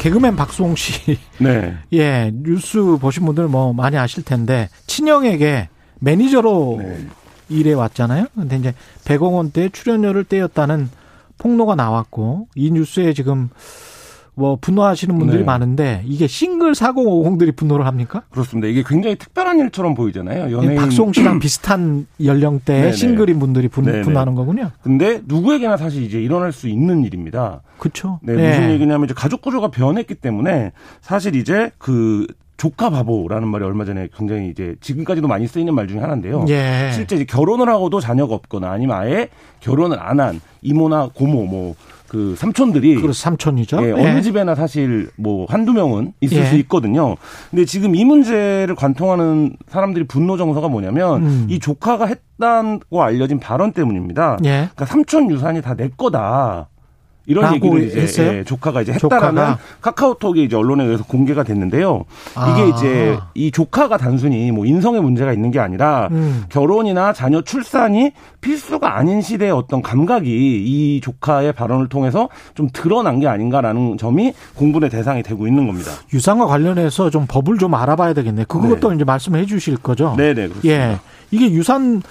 개그맨 박수홍 씨. 네. 예, 뉴스 보신 분들 뭐 많이 아실 텐데 친형에게 매니저로 네. 일해 왔잖아요. 근데 이제 100억 원대 출연료를 떼었다는 폭로가 나왔고 이 뉴스에 지금 뭐 분노하시는 분들이 네. 많은데 이게 싱글 4050들이 분노를 합니까? 그렇습니다. 이게 굉장히 특별한 일처럼 보이잖아요. 이 연예인. 박수홍 씨랑 비슷한 연령대의. 싱글인 분들이 분. 분노하는 거군요. 근데 누구에게나 사실 이제 일어날 수 있는 일입니다. 그렇죠. 네, 무슨 얘기냐면 이제 가족 구조가 변했기 때문에 사실 이제 그 조카 바보라는 말이 얼마 전에 굉장히 이제 지금까지도 많이 쓰이는 말 중에 하나인데요. 예. 실제 이제 결혼을 하고도 자녀가 없거나 아니면 아예 결혼을 안 한 이모나 고모 뭐 그 삼촌들이 그리고 삼촌이죠. 예, 어느 집에나 사실 뭐 한두 명은 있을 예. 수 있거든요. 근데 지금 이 문제를 관통하는 사람들이 분노 정서가 뭐냐면 음. 이 조카가 했다고 알려진 발언 때문입니다. 예. 그러니까 삼촌 유산이 다 내 거다. 이런 얘기를 이제 했어요? 예, 조카가 이제 했다라는 조카가? 카카오톡이 이제 언론에 의해서 공개가 됐는데요. 아. 이게 이제 이 조카가 단순히 뭐 인성에 문제가 있는 게 아니라 음. 결혼이나 자녀 출산이 필수가 아닌 시대의 어떤 감각이 이 조카의 발언을 통해서 좀 드러난 게 아닌가라는 점이 공분의 대상이 되고 있는 겁니다. 유산과 관련해서 좀 법을 좀 알아봐야 되겠네. 그것도 이제 말씀해 주실 거죠. 네네 그렇습니다. 예. 이게 유산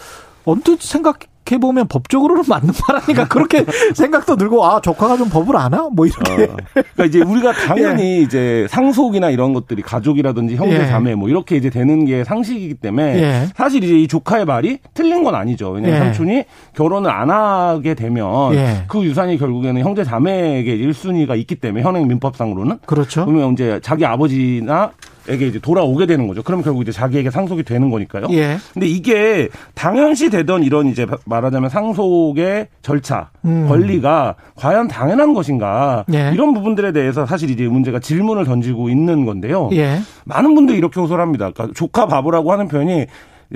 언뜻 생각 해 보면 법적으로는 맞는 말 아닌가 그렇게 생각도 들고 아 조카가 좀 법을 아나 뭐 이렇게 어, 그러니까 이제 우리가 당연히 이제 상속이나 이런 것들이 가족이라든지 형제 예. 자매 뭐 이렇게 이제 되는 게 상식이기 때문에 예. 사실 이제 이 조카의 말이 틀린 건 아니죠. 왜냐하면 예. 삼촌이 결혼을 안 하게 되면 예. 그 유산이 결국에는 형제 자매에게 1순위가 있기 때문에 현행 민법상으로는 그렇죠. 그러면 이제 자기 아버지나 에게 이제 돌아오게 되는 거죠. 그럼 결국 이제 자기에게 상속이 되는 거니까요. 예. 근데 이게 당연시 되던 이런 이제 말하자면 상속의 절차, 음. 권리가 과연 당연한 것인가 예. 이런 부분들에 대해서 사실 이제 문제가 질문을 던지고 있는 건데요. 예. 많은 분들이 이렇게 호소를 합니다. 그러니까 조카 바보라고 하는 표현이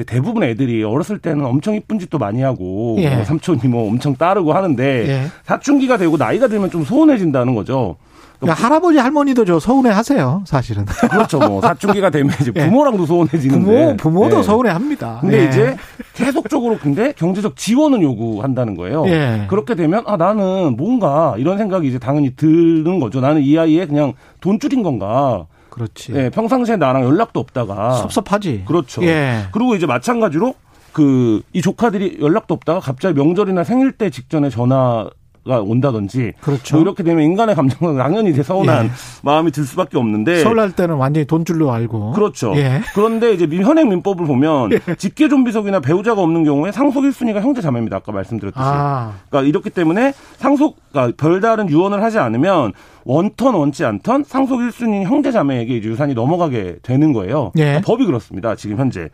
대부분 애들이 어렸을 때는 엄청 이쁜 짓도 많이 하고 예. 뭐 삼촌이 뭐 엄청 따르고 하는데 예. 사춘기가 되고 나이가 들면 좀 소원해진다는 거죠. 그러니까 할아버지 할머니도 저 서운해 하세요, 사실은. 그렇죠. 뭐 사춘기가 되면 이제 예. 부모랑도 소원해지는데. 부모 부모도 예. 서운해 합니다. 근데 예. 이제 계속적으로 근데 경제적 지원을 요구한다는 거예요. 예. 그렇게 되면 아 나는 뭔가 이런 생각이 이제 당연히 드는 거죠. 나는 이 아이의 그냥 돈 줄인 건가. 그렇지. 예, 평상시에 나랑 연락도 없다가 섭섭하지. 그렇죠. 예. 그리고 이제 마찬가지로 그 이 조카들이 연락도 없다가 갑자기 명절이나 생일 때 직전에 전화가 온다든지 그렇죠. 뭐 이렇게 되면 인간의 감정은 당연히 이제 서운한 예. 마음이 들 수밖에 없는데 서울날 때는 완전히 돈줄로 알고. 그렇죠. 예. 그런데 이제 민- 현행 민법을 보면 직계 좀비속이나 배우자가 없는 경우에 상속 1순위가 형제 자매입니다. 아까 말씀드렸듯이. 아. 그러니까 이렇기 때문에 상속 그러니까 별다른 유언을 하지 않으면 원턴 원치 않던 상속 1순위 형제 자매에게 유산이 넘어가게 되는 거예요. 예. 그러니까 법이 그렇습니다. 지금 현재.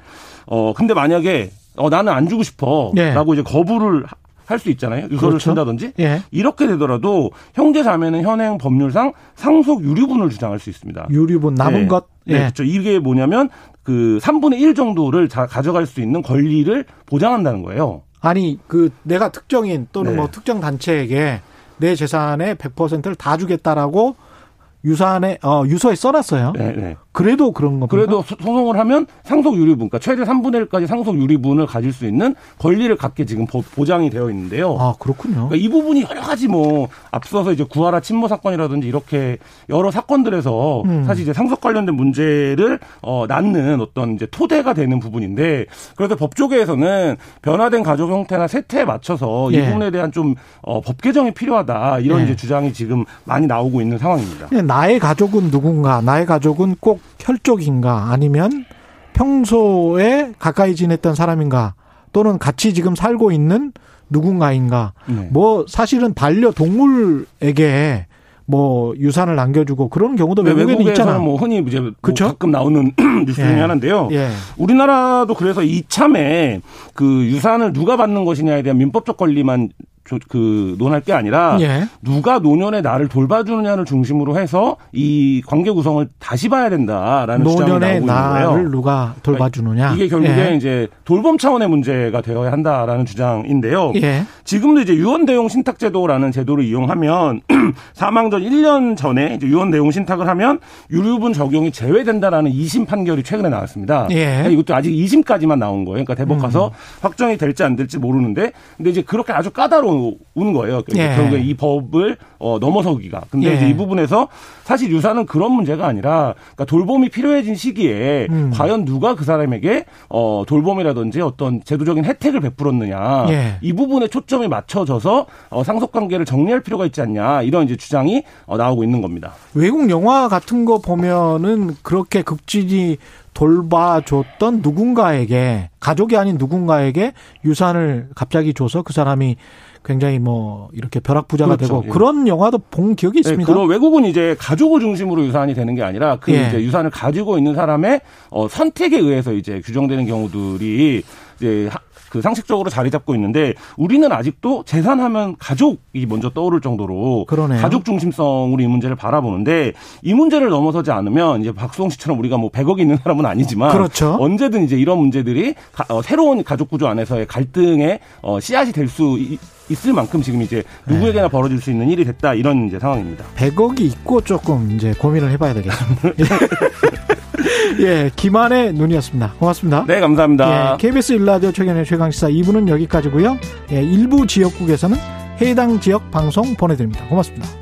어 근데 만약에 어 나는 안 주고 싶어라고 예. 이제 거부를 할 수 있잖아요. 유서를 그렇죠. 쓴다든지. 예. 이렇게 되더라도 형제 자매는 현행 법률상 상속 유류분을 주장할 수 있습니다. 유류분 남은 네. 것. 네, 예. 그렇죠. 이게 뭐냐면 그 3분의 1 정도를 자, 가져갈 수 있는 권리를 보장한다는 거예요. 아니 그 내가 특정인 또는 네. 뭐 특정 단체에게 내 재산의 100%를 다 주겠다라고 유산에 어 유서에 써놨어요. 네, 네. 그래도 그런 겁니까? 그래도 소- 소송을 하면 상속 유리분, 그러니까 최대 3분의 1까지 상속 유리분을 가질 수 있는 권리를 갖게 지금 보- 보장이 되어 있는데요. 아 그렇군요. 그러니까 이 부분이 여러 가지 뭐 앞서서 이제 구하라 친모 사건이라든지 이렇게 여러 사건들에서 음. 사실 이제 상속 관련된 문제를 어 낳는 어떤 이제 토대가 되는 부분인데 그래서 법조계에서는 변화된 가족 형태나 세태에 맞춰서 이 예. 부분에 대한 좀 어, 법 개정이 필요하다 이런 예. 이제 주장이 지금 많이 나오고 있는 상황입니다. 그냥 나의 가족은 누군가, 나의 가족은 꼭 혈족인가, 아니면 평소에 가까이 지냈던 사람인가, 또는 같이 지금 살고 있는 누군가인가. 네. 뭐 사실은 반려 동물에게 뭐 유산을 남겨주고 그런 경우도 네, 외국에는 있잖아. 외국에서는 뭐 흔히 이제 뭐 그쵸? 가끔 나오는 뉴스 중에 예. 하나인데요. 예. 우리나라도 그래서 이참에 그 유산을 누가 받는 것이냐에 대한 민법적 권리만 그 논할 게 아니라 예. 누가 노년의 나를 돌봐주느냐를 중심으로 해서 이 관계 구성을 다시 봐야 된다라는 주장이 나오고 있는 거예요. 나를 누가 돌봐주느냐. 이게 결국에 예. 이제 돌봄 차원의 문제가 되어야 한다라는 주장인데요. 예. 지금도 이제 유언 대용 신탁 제도라는 제도를 이용하면 사망 전 1년 전에 이제 유언 대용 신탁을 하면 유류분 적용이 제외된다라는 2심 판결이 최근에 나왔습니다. 예. 그러니까 이것도 아직 2심까지만 나온 거예요. 그러니까 대법 가서 음. 확정이 될지 안 될지 모르는데 근데 이제 그렇게 아주 까다로운 거예요. 그러니까 예. 결국에 이 법을 어, 넘어서기가. 근데 예. 이제 이 부분에서 사실 유사는 그런 문제가 아니라 그러니까 돌봄이 필요해진 시기에 음. 과연 누가 그 사람에게 어, 돌봄이라든지 어떤 제도적인 혜택을 베풀었느냐 예. 이 부분에 초점이 맞춰져서 어, 상속 관계를 정리할 필요가 있지 않냐 이런 이제 주장이 어, 나오고 있는 겁니다. 외국 영화 같은 거 보면은 그렇게 극진이 돌봐줬던 누군가에게 가족이 아닌 누군가에게 유산을 갑자기 줘서 그 사람이 굉장히 뭐 이렇게 벼락부자가 그렇죠. 되고 예. 그런 영화도 본 기억이 네, 있습니다. 네, 그런 외국은 이제 가족을 중심으로 유산이 되는 게 아니라 그 예. 이제 유산을 가지고 있는 사람의 어 선택에 의해서 이제 규정되는 경우들이 이제 그 상식적으로 자리 잡고 있는데 우리는 아직도 재산하면 가족이 먼저 떠오를 정도로 그러네요. 가족 중심성으로 이 문제를 바라보는데 이 문제를 넘어서지 않으면 이제 박수홍 씨처럼 우리가 뭐 100억이 있는 사람은 아니지만 그렇죠. 언제든 이제 이런 문제들이 가, 어, 새로운 가족 구조 안에서의 갈등의 어, 씨앗이 될 수 있을 만큼 지금 이제 누구에게나 네. 벌어질 수 있는 일이 됐다 이런 이제 상황입니다. 100억이 있고 조금 이제 고민을 해봐야 되겠습니다. 예, 김한의 눈이었습니다. 고맙습니다. 네, 감사합니다. 예, KBS 일라디오 최경의 최강시사 2부는 여기까지고요. 예, 일부 지역국에서는 해당 지역 방송 보내드립니다. 고맙습니다.